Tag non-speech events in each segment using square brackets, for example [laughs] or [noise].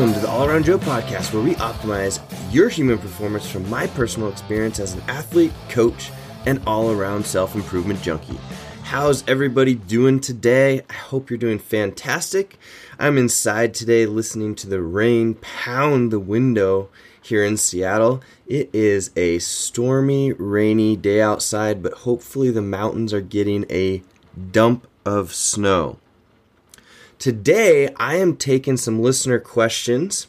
Welcome to the All Around Joe podcast, where we optimize your human performance from my personal experience as an athlete, coach, and all around self improvement junkie. How's everybody doing today? I hope you're doing fantastic. I'm inside today listening to the rain pound the window here in Seattle. It is a stormy, rainy day outside, but hopefully the mountains are getting a dump of snow. Today, I am taking some listener questions.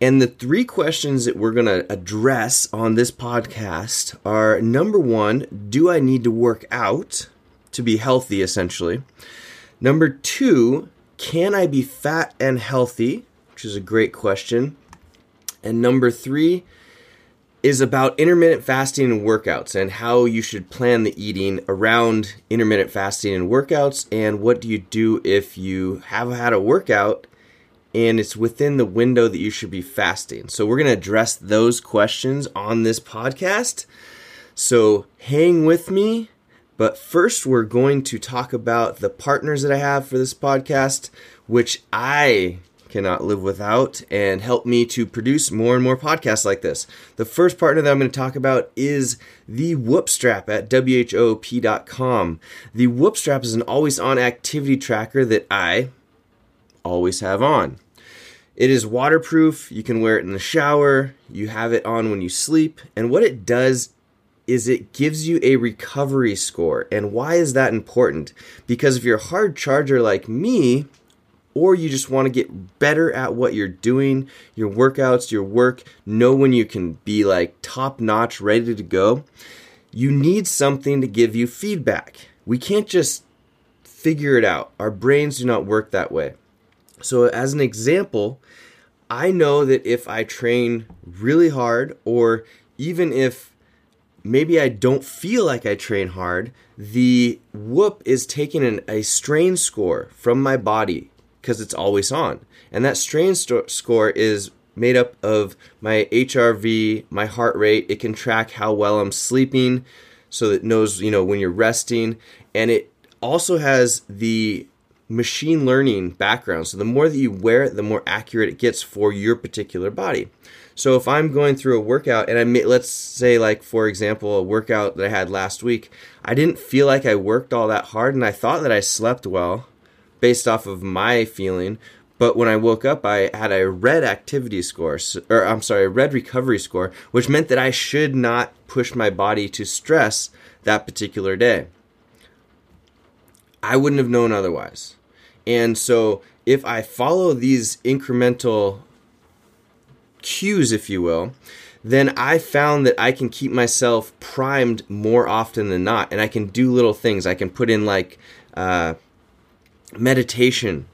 And the three questions that we're going to address on this podcast are number one, do I need to work out to be healthy, essentially? Number two, can I be fat and healthy? Which is a great question. And number three, is about intermittent fasting and workouts and how you should plan the eating around intermittent fasting and workouts and what do you do if you have had a workout and it's within the window that you should be fasting. So we're going to address those questions on this podcast. So hang with me, but first we're going to talk about the partners that I have for this podcast which I cannot live without and help me to produce more and more podcasts like this. The first partner that I'm going to talk about is the Whoop Strap at WHOOP.com. The Whoop Strap is an always on activity tracker that I always have on. It is waterproof. You can wear it in the shower. You have it on when you sleep. And what it does is it gives you a recovery score. And why is that important? Because if you're a hard charger like me, or you just want to get better at what you're doing, your workouts, your work, know when you can be like top notch, ready to go, you need something to give you feedback. We can't just figure it out. Our brains do not work that way. So, as an example, I know that if I train really hard, or even if maybe I don't feel like I train hard, the whoop is taking an, a strain score from my body because it's always on. And that strain st- score is made up of my HRV, my heart rate. It can track how well I'm sleeping so it knows, you know, when you're resting. And it also has the machine learning background. So the more that you wear it, the more accurate it gets for your particular body. So if I'm going through a workout and I may, let's say like for example a workout that I had last week, I didn't feel like I worked all that hard and I thought that I slept well based off of my feeling. But when I woke up, I had a red activity score, or I'm sorry, a red recovery score, which meant that I should not push my body to stress that particular day. I wouldn't have known otherwise. And so, if I follow these incremental cues, if you will, then I found that I can keep myself primed more often than not. And I can do little things. I can put in like, uh, meditation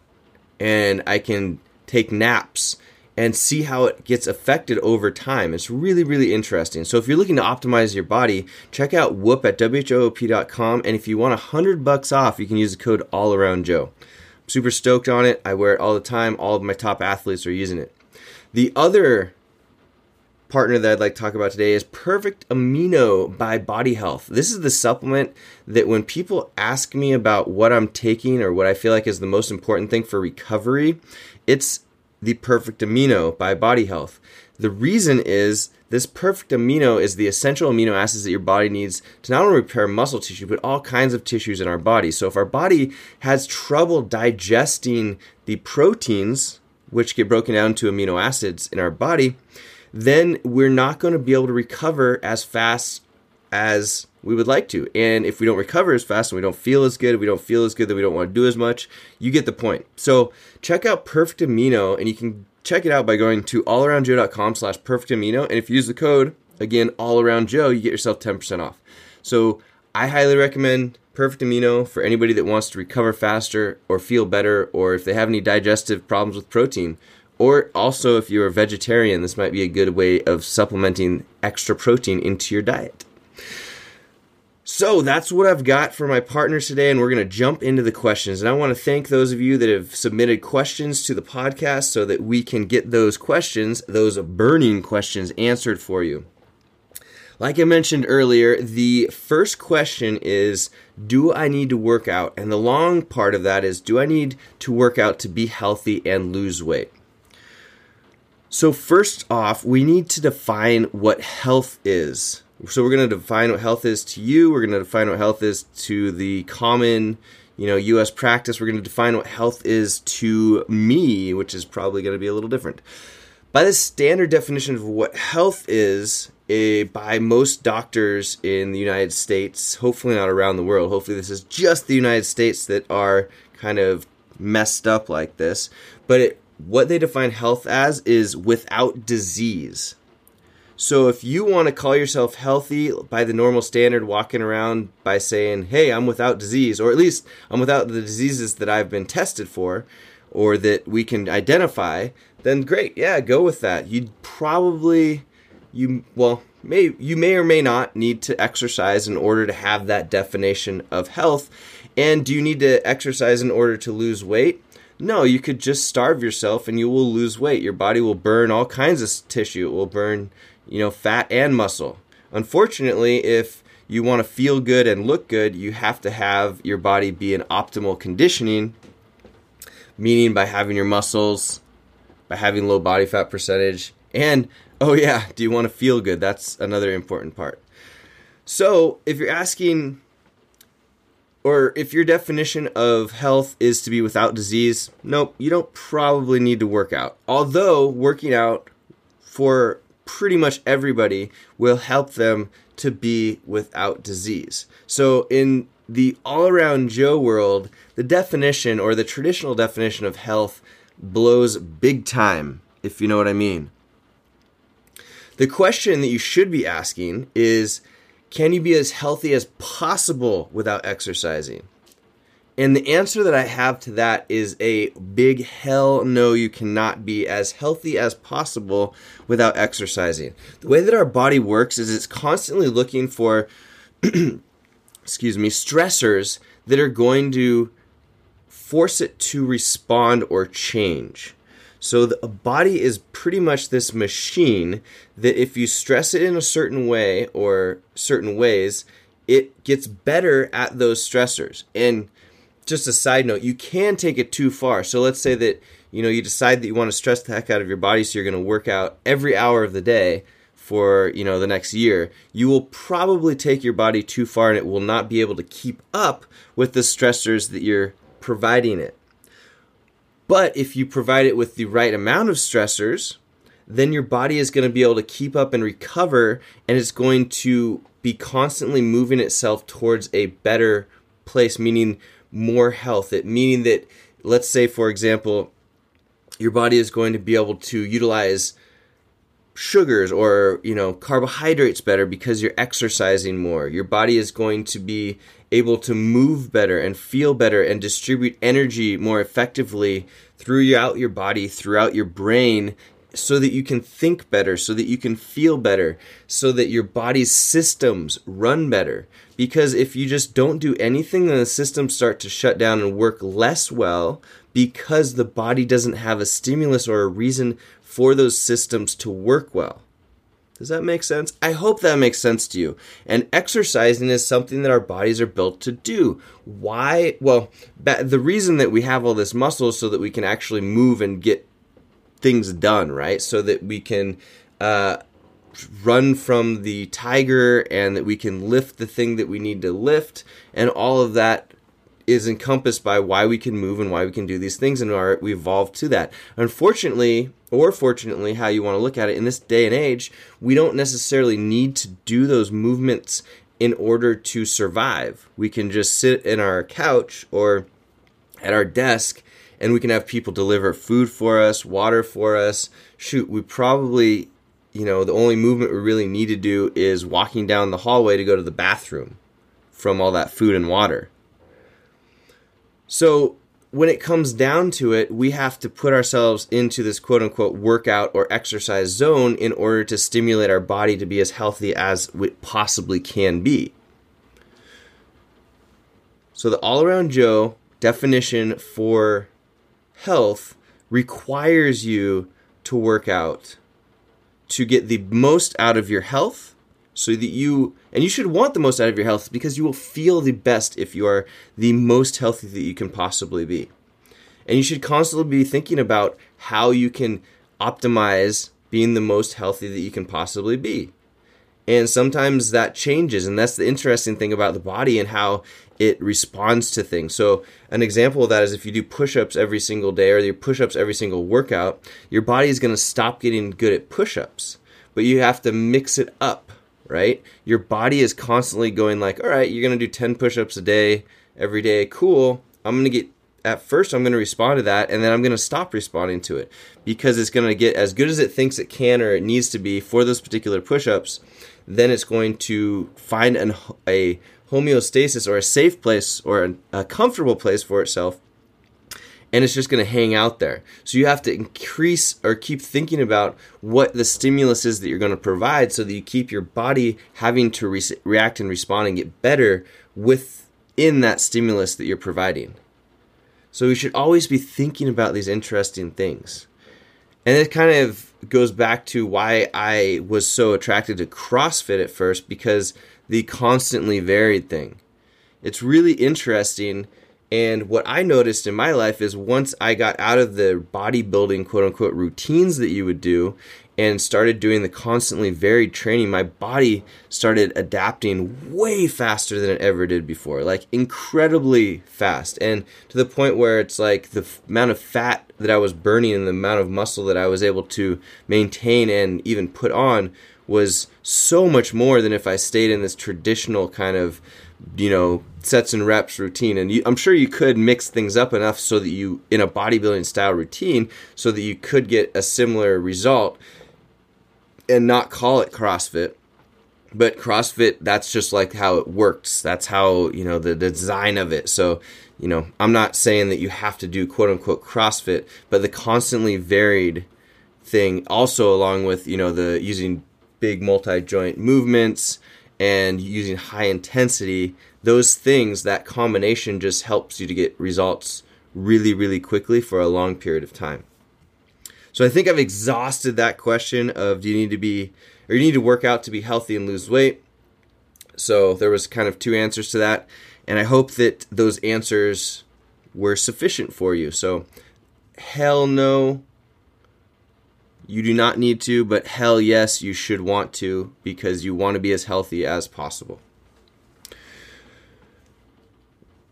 and I can take naps and see how it gets affected over time. It's really, really interesting. So if you're looking to optimize your body, check out Whoop at WHOOP.com. And if you want a hundred bucks off, you can use the code All Around Joe. I'm super stoked on it. I wear it all the time. All of my top athletes are using it. The other partner that I'd like to talk about today is Perfect Amino by Body Health. This is the supplement that when people ask me about what I'm taking or what I feel like is the most important thing for recovery, it's the Perfect Amino by Body Health. The reason is this perfect amino is the essential amino acids that your body needs to not only repair muscle tissue, but all kinds of tissues in our body. So if our body has trouble digesting the proteins, which get broken down to amino acids in our body, then we're not going to be able to recover as fast as we would like to. And if we don't recover as fast and we don't feel as good, we don't feel as good that we don't want to do as much, you get the point. So check out Perfect Amino and you can check it out by going to allaroundjoe.com slash perfect amino. And if you use the code, again, allaroundjoe, you get yourself 10% off. So I highly recommend Perfect Amino for anybody that wants to recover faster or feel better or if they have any digestive problems with protein or also, if you're a vegetarian, this might be a good way of supplementing extra protein into your diet. So that's what I've got for my partners today, and we're going to jump into the questions. And I want to thank those of you that have submitted questions to the podcast so that we can get those questions, those burning questions, answered for you. Like I mentioned earlier, the first question is Do I need to work out? And the long part of that is Do I need to work out to be healthy and lose weight? So, first off, we need to define what health is. So, we're going to define what health is to you. We're going to define what health is to the common, you know, U.S. practice. We're going to define what health is to me, which is probably going to be a little different. By the standard definition of what health is, a, by most doctors in the United States, hopefully not around the world, hopefully this is just the United States that are kind of messed up like this, but it, what they define health as is without disease. So if you want to call yourself healthy by the normal standard, walking around by saying, hey, I'm without disease, or at least I'm without the diseases that I've been tested for or that we can identify, then great, yeah, go with that. You'd probably you well may you may or may not need to exercise in order to have that definition of health. And do you need to exercise in order to lose weight? No, you could just starve yourself and you will lose weight. Your body will burn all kinds of tissue. It will burn, you know, fat and muscle. Unfortunately, if you want to feel good and look good, you have to have your body be in optimal conditioning, meaning by having your muscles, by having low body fat percentage, and Oh, yeah. Do you want to feel good? That's another important part. So, if you're asking, or if your definition of health is to be without disease, nope, you don't probably need to work out. Although, working out for pretty much everybody will help them to be without disease. So, in the all around Joe world, the definition or the traditional definition of health blows big time, if you know what I mean. The question that you should be asking is can you be as healthy as possible without exercising? And the answer that I have to that is a big hell no, you cannot be as healthy as possible without exercising. The way that our body works is it's constantly looking for, [clears throat] excuse me, stressors that are going to force it to respond or change. So the body is pretty much this machine that if you stress it in a certain way or certain ways, it gets better at those stressors. And just a side note, you can take it too far. So let's say that you know you decide that you want to stress the heck out of your body, so you're going to work out every hour of the day for you know the next year. You will probably take your body too far, and it will not be able to keep up with the stressors that you're providing it. But if you provide it with the right amount of stressors, then your body is going to be able to keep up and recover, and it's going to be constantly moving itself towards a better place, meaning more health. It meaning that, let's say, for example, your body is going to be able to utilize sugars or you know carbohydrates better because you're exercising more. Your body is going to be able to move better and feel better and distribute energy more effectively throughout your body throughout your brain so that you can think better so that you can feel better so that your body's systems run better. Because if you just don't do anything then the systems start to shut down and work less well because the body doesn't have a stimulus or a reason for those systems to work well. Does that make sense? I hope that makes sense to you. And exercising is something that our bodies are built to do. Why? Well, the reason that we have all this muscle is so that we can actually move and get things done, right? So that we can uh, run from the tiger and that we can lift the thing that we need to lift. And all of that is encompassed by why we can move and why we can do these things and are we evolved to that. Unfortunately, or fortunately, how you want to look at it, in this day and age, we don't necessarily need to do those movements in order to survive. We can just sit in our couch or at our desk and we can have people deliver food for us, water for us. Shoot, we probably, you know, the only movement we really need to do is walking down the hallway to go to the bathroom from all that food and water. So when it comes down to it, we have to put ourselves into this quote unquote workout or exercise zone in order to stimulate our body to be as healthy as it possibly can be. So, the all around Joe definition for health requires you to work out to get the most out of your health so that you and you should want the most out of your health because you will feel the best if you are the most healthy that you can possibly be. And you should constantly be thinking about how you can optimize being the most healthy that you can possibly be. And sometimes that changes. And that's the interesting thing about the body and how it responds to things. So, an example of that is if you do push ups every single day or your push ups every single workout, your body is going to stop getting good at push ups. But you have to mix it up, right? Your body is constantly going, like, all right, you're going to do 10 push ups a day every day. Cool. I'm going to get at first I'm going to respond to that and then I'm going to stop responding to it because it's going to get as good as it thinks it can or it needs to be for those particular push-ups then it's going to find an, a homeostasis or a safe place or a comfortable place for itself and it's just going to hang out there. So you have to increase or keep thinking about what the stimulus is that you're going to provide so that you keep your body having to re- react and respond and get better within that stimulus that you're providing. So we should always be thinking about these interesting things. And it kind of goes back to why I was so attracted to CrossFit at first because the constantly varied thing. It's really interesting. And what I noticed in my life is once I got out of the bodybuilding quote unquote routines that you would do and started doing the constantly varied training, my body started adapting way faster than it ever did before. Like incredibly fast. And to the point where it's like the f- amount of fat that I was burning and the amount of muscle that I was able to maintain and even put on was so much more than if I stayed in this traditional kind of, you know, sets and reps routine. And you, I'm sure you could mix things up enough so that you, in a bodybuilding style routine, so that you could get a similar result and not call it CrossFit. But CrossFit, that's just like how it works. That's how, you know, the, the design of it. So, you know, I'm not saying that you have to do quote unquote CrossFit, but the constantly varied thing also along with, you know, the using big multi joint movements and using high intensity, those things, that combination just helps you to get results really, really quickly for a long period of time. So I think I've exhausted that question of do you need to be or you need to work out to be healthy and lose weight. So there was kind of two answers to that, and I hope that those answers were sufficient for you. So hell no, you do not need to, but hell yes, you should want to because you want to be as healthy as possible.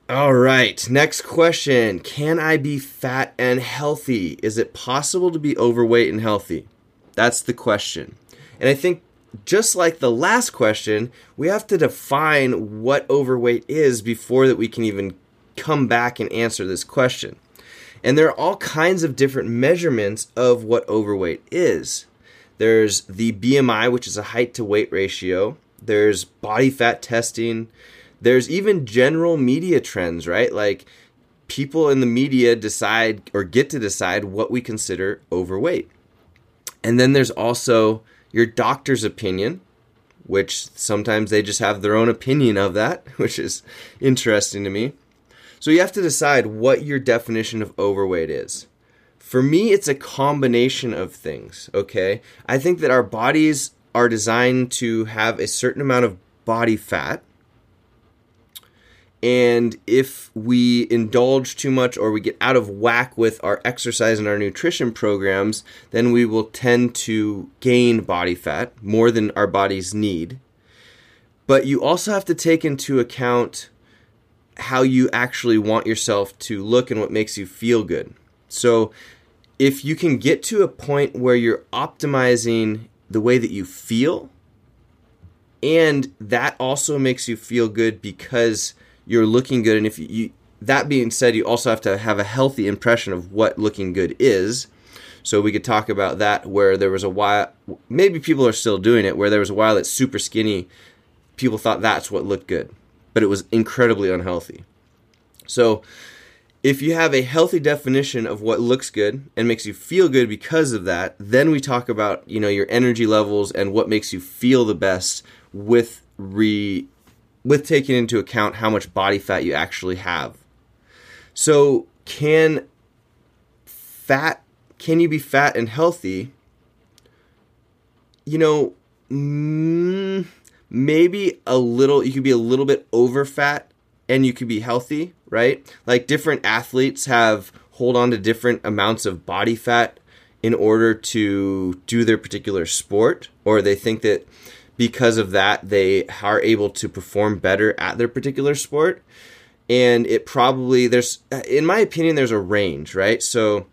All right, next question. Can I be fat and healthy? Is it possible to be overweight and healthy? That's the question. And I think just like the last question, we have to define what overweight is before that we can even come back and answer this question. And there are all kinds of different measurements of what overweight is. There's the BMI, which is a height to weight ratio. There's body fat testing there's even general media trends, right? Like people in the media decide or get to decide what we consider overweight. And then there's also your doctor's opinion, which sometimes they just have their own opinion of that, [laughs] which is interesting to me. So you have to decide what your definition of overweight is. For me, it's a combination of things, okay? I think that our bodies are designed to have a certain amount of body fat and if we indulge too much or we get out of whack with our exercise and our nutrition programs, then we will tend to gain body fat more than our bodies need. But you also have to take into account how you actually want yourself to look and what makes you feel good. So, if you can get to a point where you're optimizing the way that you feel, and that also makes you feel good because you're looking good and if you, that being said you also have to have a healthy impression of what looking good is so we could talk about that where there was a while maybe people are still doing it where there was a while that's super skinny people thought that's what looked good but it was incredibly unhealthy so if you have a healthy definition of what looks good and makes you feel good because of that then we talk about you know your energy levels and what makes you feel the best with re with taking into account how much body fat you actually have. So, can fat can you be fat and healthy? You know, mm, maybe a little you could be a little bit over fat and you could be healthy, right? Like different athletes have hold on to different amounts of body fat in order to do their particular sport, or they think that because of that they are able to perform better at their particular sport. And it probably, there's, in my opinion, there's a range, right? So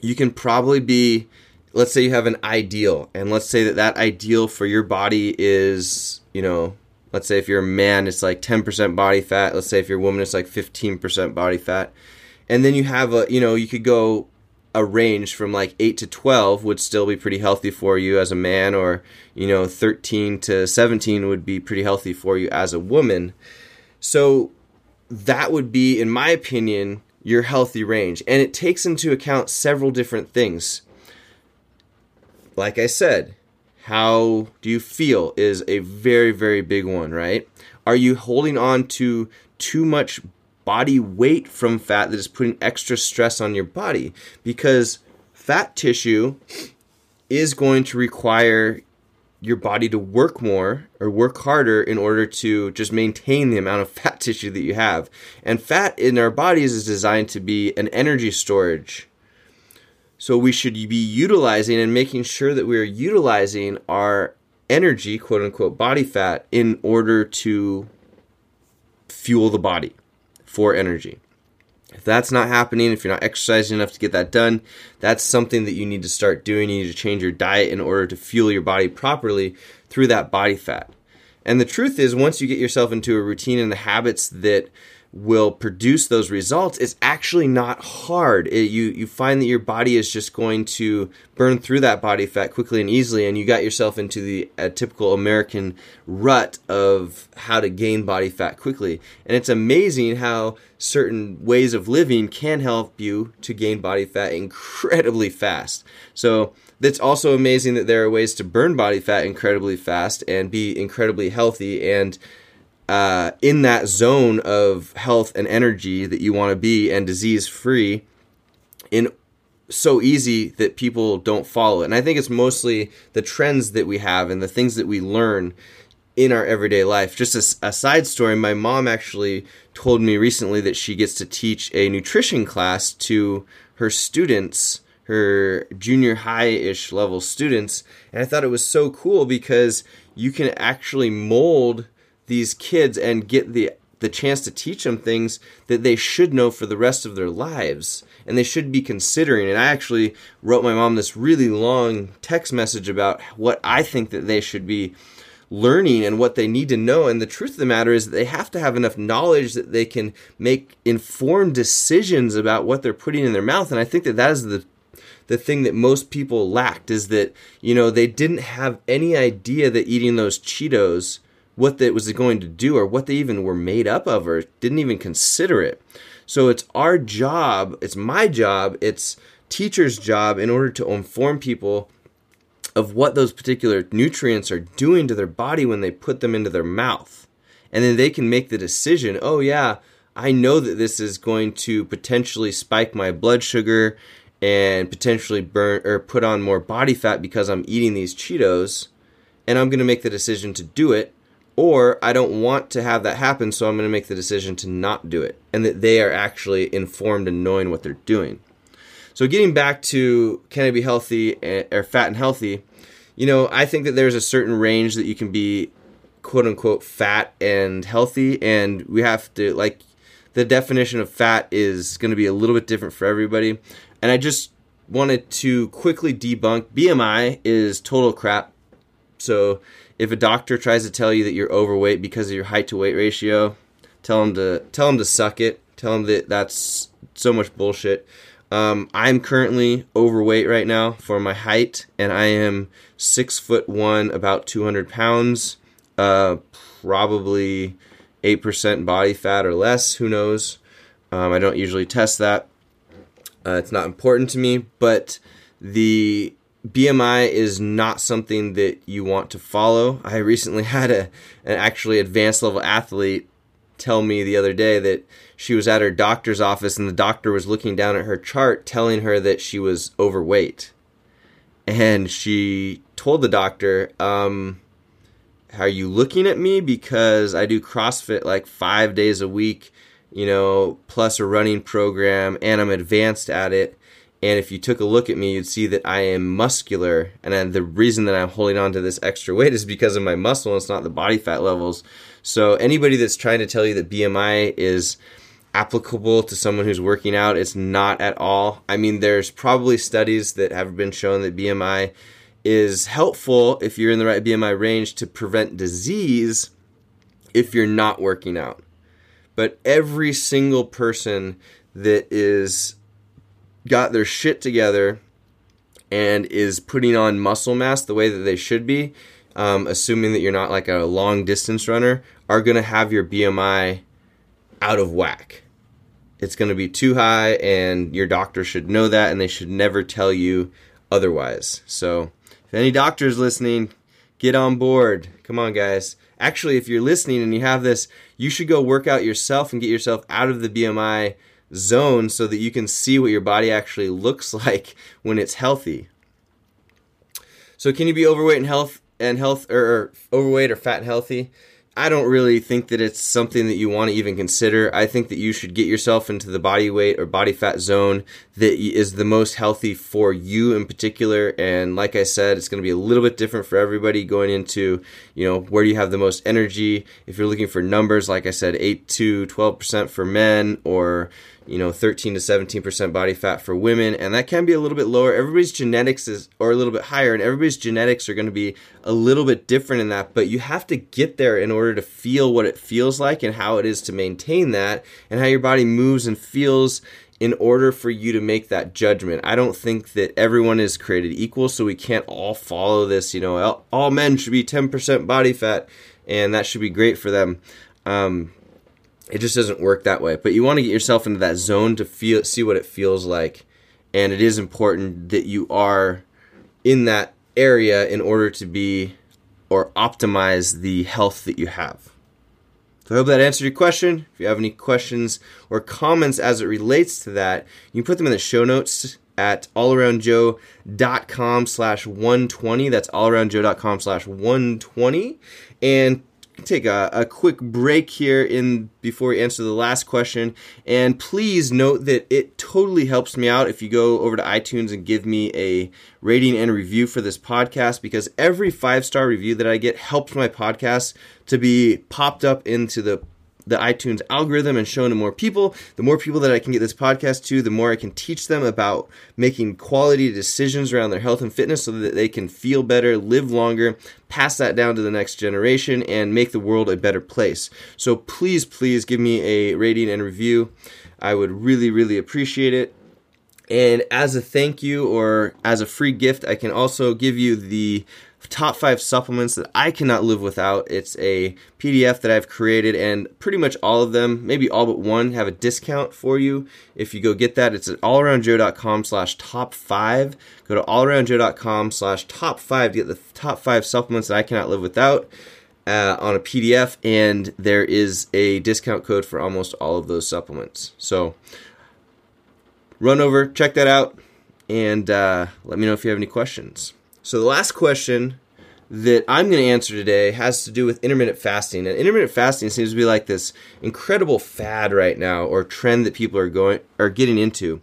you can probably be, let's say you have an ideal, and let's say that that ideal for your body is, you know, let's say if you're a man, it's like 10% body fat. Let's say if you're a woman, it's like 15% body fat. And then you have a, you know, you could go a range from like 8 to 12 would still be pretty healthy for you as a man, or, you know, 13 to 17 would be pretty healthy for you as a woman. So that would be, in my opinion, your healthy range. And it takes into account several different things. Like I said, how do you feel is a very, very big one, right? Are you holding on to too much body weight from fat that is putting extra stress on your body? Because fat tissue is going to require your body to work more or work harder in order to just maintain the amount of fat [laughs] tissue that you have. And fat in our bodies is designed to be an energy storage. So we should be utilizing and making sure that we are utilizing our energy, quote unquote, body fat in order to fuel the body for energy. If that's not happening, if you're not exercising enough to get that done, that's something that you need to start doing. You need to change your diet in order to fuel your body properly through that body fat. And the truth is, once you get yourself into a routine and the habits that will produce those results, it's actually not hard. It, you you find that your body is just going to burn through that body fat quickly and easily, and you got yourself into the typical American rut of how to gain body fat quickly. And it's amazing how certain ways of living can help you to gain body fat incredibly fast. So it's also amazing that there are ways to burn body fat incredibly fast and be incredibly healthy and uh, in that zone of health and energy that you want to be and disease free in so easy that people don't follow it. And I think it's mostly the trends that we have and the things that we learn in our everyday life. Just a, a side story, my mom actually told me recently that she gets to teach a nutrition class to her students, her junior high ish level students. And I thought it was so cool because you can actually mold these kids and get the the chance to teach them things that they should know for the rest of their lives and they should be considering. And i actually wrote my mom this really long text message about what i think that they should be learning and what they need to know. And the truth of the matter is that they have to have enough knowledge that they can make informed decisions about what they're putting in their mouth. And i think that that is the the thing that most people lacked is that you know they didn't have any idea that eating those cheetos what that was going to do or what they even were made up of or didn't even consider it. So it's our job, it's my job, it's teacher's job in order to inform people of what those particular nutrients are doing to their body when they put them into their mouth. And then they can make the decision, oh yeah, I know that this is going to potentially spike my blood sugar and potentially burn or put on more body fat because I'm eating these Cheetos and I'm going to make the decision to do it or I don't want to have that happen, so I'm going to make the decision to not do it, and that they are actually informed and knowing what they're doing. So, getting back to can I be healthy eh, or fat and healthy, you know, I think that there's a certain range that you can be quote unquote fat and healthy, and we have to like the definition of fat is going to be a little bit different for everybody. And I just wanted to quickly debunk BMI is total crap. So if a doctor tries to tell you that you're overweight because of your height to weight ratio, tell them to tell them to suck it. Tell them that that's so much bullshit. Um, I'm currently overweight right now for my height, and I am six foot one, about 200 pounds, uh, probably eight percent body fat or less. Who knows? Um, I don't usually test that. Uh, it's not important to me, but the BMI is not something that you want to follow. I recently [laughs] had a an actually advanced level athlete tell me the other day that she was at her doctor's office and the doctor was looking down at her chart telling her that she was overweight. And she told the doctor, um, are you looking at me because I do CrossFit like 5 days a week, you know, plus a running program and I'm advanced at it And if you took a look at me, you'd see that I am muscular. And the reason that I'm holding on to this extra weight is because of my muscle, and it's not the body fat levels. So, anybody that's trying to tell you that BMI is applicable to someone who's working out, it's not at all. I mean, there's probably studies that have been shown that BMI is helpful if you're in the right BMI range to prevent disease if you're not working out. But every single person that is got their shit together and is putting on muscle mass the way that they should be, um, assuming that you're not like a long distance runner, are going to have your BMI out of whack. It's going to be too high, and your doctor should know that, and they should never tell you otherwise. So, if any doctors listening, get on board. Come on, guys. Actually, if you're listening and you have this, you should go work out yourself and get yourself out of the BMI zone so that you can see what your body actually looks [laughs] like when it's healthy. So can you be overweight and health and health or, or overweight or fat and healthy? I don't really think that it's something that you want to even consider. I think that you should get yourself into the body weight or body fat zone that is the most healthy for you in particular. And like I said, it's going to be a little bit different for everybody going into, you know, where you have the most energy? If you're looking for numbers, like I said, 8 to 12% for men or, you know 13 to 17% body fat for women and that can be a little bit lower everybody's genetics is or a little bit higher and everybody's genetics are going to be a little bit different in that but you have to get there in order to feel what it feels like and how it is to maintain that and how your body moves and feels in order for you to make that judgment. I don't think that everyone is created equal, so we can't all follow this. You know, all men should be 10% body fat, and that should be great for them. Um, it just doesn't work that way. But you want to get yourself into that zone to feel see what it feels like. And it is important that you are in that area in order to be or optimize the health that you have. So I hope that answered your question. If you have any questions or comments as it relates to that, you can put them in the show notes at allaroundjoe.com slash 120. That's allaroundjoe.com slash 120. And take a, a quick break here in before we answer the last question. And please note that it totally helps me out if you go over to itunes and give me a rating and review for this podcast because every five star review that i get helps my podcast to be popped up into the the iTunes algorithm and shown to more people. The more people that I can get this podcast to, the more I can teach them about making quality decisions around their health and fitness so that they can feel better, live longer, pass that down to the next generation, and make the world a better place. So please, please give me a rating and review. I would really, really appreciate it. And as a thank you or as a free gift, I can also give you the top five supplements that I cannot live without. It's a PDF that I've created, and pretty much all of them, maybe all but one, have a discount for you. If you go get that, it's at allaroundjoe.com slash top five. Go to allaroundjoe.com slash top five to get the top five supplements that I cannot live without. Uh, on a PDF, and there is a discount code for almost all of those supplements. So run over, check that out, and uh, let me know if you have any questions. So the last question that I'm going to answer today has to do with intermittent fasting. And intermittent fasting seems to be like this incredible fad right now or trend that people are going are getting into.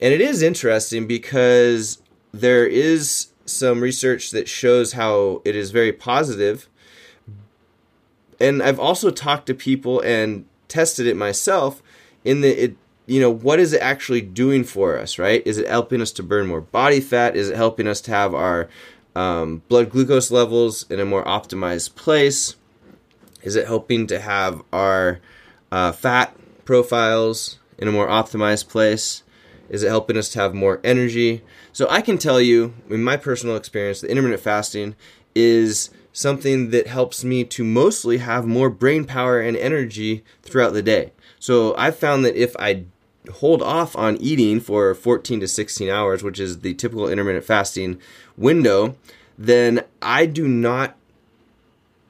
And it is interesting because there is some research that shows how it is very positive. And I've also talked to people and tested it myself in that it you know, what is it actually doing for us, right? Is it helping us to burn more body fat? Is it helping us to have our um, blood glucose levels in a more optimized place? Is it helping to have our uh, fat profiles in a more optimized place? Is it helping us to have more energy? So I can tell you, in my personal experience, the intermittent fasting is something that helps me to mostly have more brain power and energy throughout the day. So I've found that if I hold off on eating for 14 to 16 hours, which is the typical intermittent fasting window, then I do not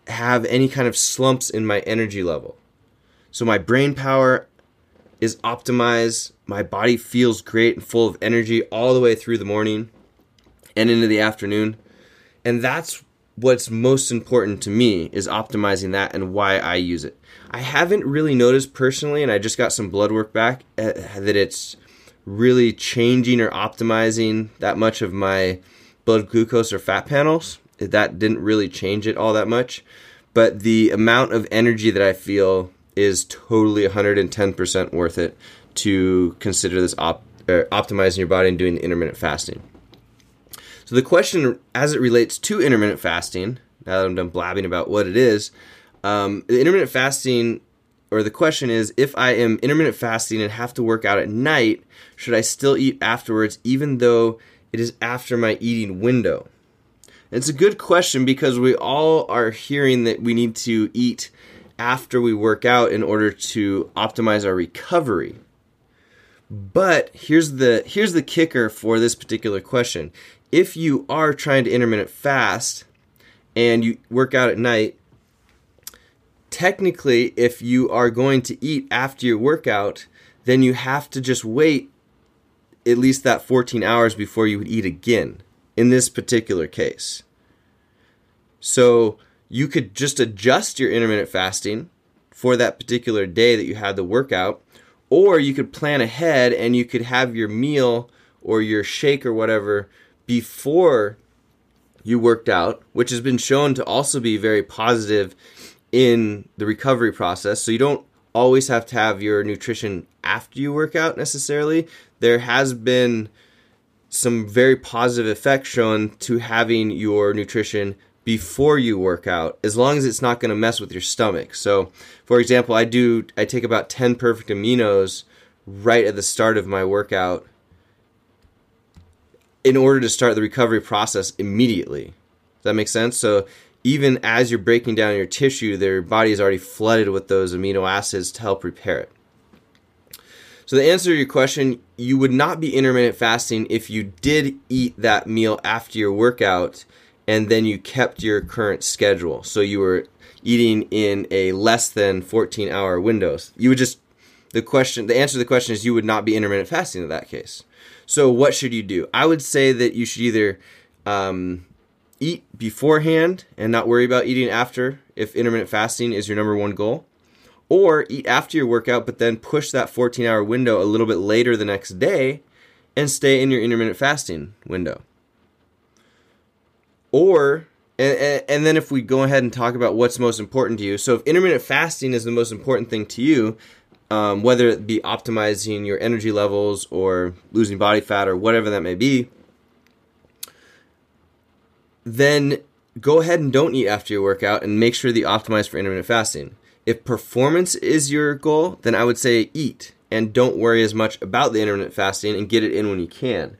have any kind of slumps in my energy level. So my brain power is optimized, my body feels great and full of energy all the way through the morning and into the afternoon. And that's what's most important to me is optimizing that and why I use it. I haven't really noticed personally, and I just got some blood work back uh, that it's really changing or optimizing that much of my blood glucose or fat panels. That didn't really change it all that much. But the amount of energy that I feel is totally 110% worth it to consider this op- optimizing your body and doing the intermittent fasting. So the question, as it relates to intermittent fasting, now that I'm done blabbing about what it is, um, the intermittent fasting, or the question is, if I am intermittent fasting and have to work out at night, should I still eat afterwards, even though it is after my eating window? And it's a good question because we all are hearing that we need to eat after we work out in order to optimize our recovery. But here's the here's the kicker for this particular question. If you are trying to intermittent fast and you work out at night, technically if you are going to eat after your workout, then you have to just wait at least that 14 hours before you would eat again in this particular case. So you could just adjust your intermittent fasting for that particular day that you had the workout or you could plan ahead and you could have your meal or your shake or whatever before you worked out, which has been shown to also be very positive in the recovery process. So you don't always have to have your nutrition after you work out necessarily. There has been some very positive effects shown to having your nutrition before you work out as long as it's not going to mess with your stomach. So, for example, I do I take about 10 perfect aminos right at the start of my workout in order to start the recovery process immediately. Does that make sense? So, even as you're breaking down your tissue, their body is already flooded with those amino acids to help repair it. So, the answer to your question, you would not be intermittent fasting if you did eat that meal after your workout and then you kept your current schedule. So you were eating in a less than 14 hour windows. You would just, the question, the answer to the question is you would not be intermittent fasting in that case. So what should you do? I would say that you should either um, eat beforehand and not worry about eating after if intermittent fasting is your number one goal. Or eat after your workout, but then push that 14 hour window a little bit later the next day and stay in your intermittent fasting window. Or and, and then if we go ahead and talk about what's most important to you so if intermittent fasting is the most important thing to you um, whether it be optimizing your energy levels or losing body fat or whatever that may be then go ahead and don't eat after your workout and make sure that you optimize for intermittent fasting. If performance is your goal then i would say eat and don't worry as much about the intermittent fasting and get it in when you can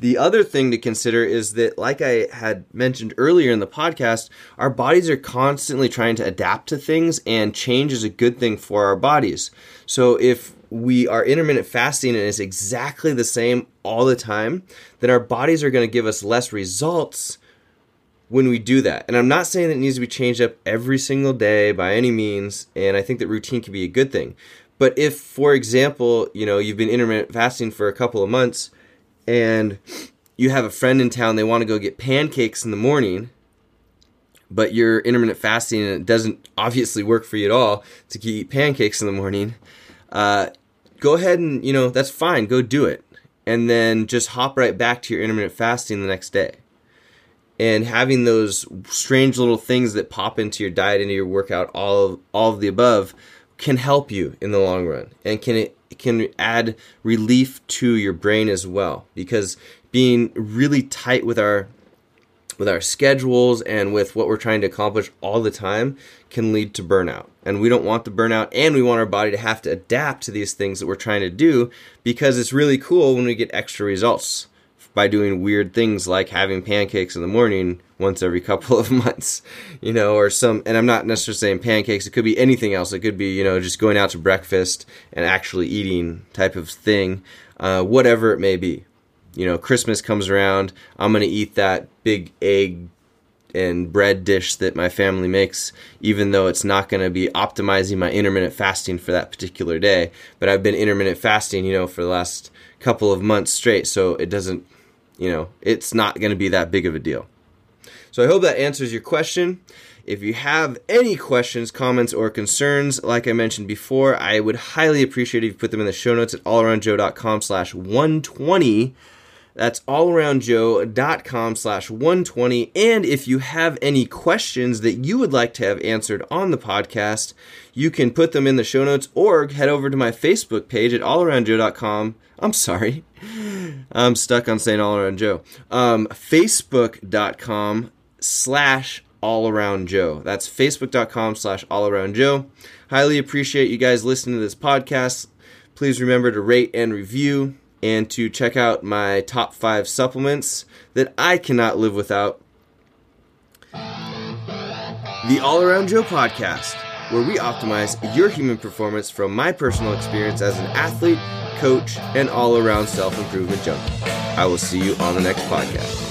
the other thing to consider is that, like I had mentioned earlier in the podcast, our bodies are constantly trying to adapt to things, and change is a good thing for our bodies. So, if we are intermittent fasting and it's exactly the same all the time, then our bodies are going to give us less results when we do that. And I'm not saying that it needs to be changed up every single day by any means, and I think that routine can be a good thing. But if, for example, you know, you've been intermittent fasting for a couple of months, and you have a friend in town, they want to go get pancakes in the morning, but you're intermittent fasting and it doesn't obviously work for you at all to eat pancakes in the morning, uh, go ahead and, you know, that's fine. Go do it. And then just hop right back to your intermittent fasting the next day. And having those strange little things that pop into your diet, into your workout, all of, all of the above, can help you in the long run and can can add relief to your brain as well because being really tight with our with our schedules and with what we're trying to accomplish all the time can lead to burnout. And we don't want the burnout and we want our body to have to adapt to these things that we're trying to do because it's really cool when we get extra results by doing weird things like having pancakes in the morning once every couple of [laughs] months, you know, or some, and I'm not necessarily saying pancakes, it could be anything else. It could be, you know, just going out to breakfast and actually eating type of thing, uh, whatever it may be. You know, Christmas comes around, I'm going to eat that big egg and bread dish that my family makes, even though it's not going to be optimizing my intermittent fasting for that particular day. But I've been intermittent fasting, you know, for the last couple of months straight, so it doesn't you know, it's not going to be that big of a deal. So I hope that answers your question. If you have any questions, comments, or concerns, like I mentioned before, I would highly appreciate if you put them in the show notes at allaroundjoe.com slash 120. That's allaroundjoe.com slash 120. And if you have any questions that you would like to have answered on the podcast, you can put them in the show notes or head over to my Facebook page at allaroundjoe.com. I'm sorry. [laughs] I'm stuck on saying all around Joe. Um, Facebook.com slash all around Joe. That's facebook.com slash all around Joe. Highly appreciate you guys listening to this podcast. Please remember to rate and review and to check out my top five supplements that I cannot live without. The All Around Joe podcast, where we optimize your human performance from my personal experience as an athlete, coach, and all around self improvement junkie. I will see you on the next podcast.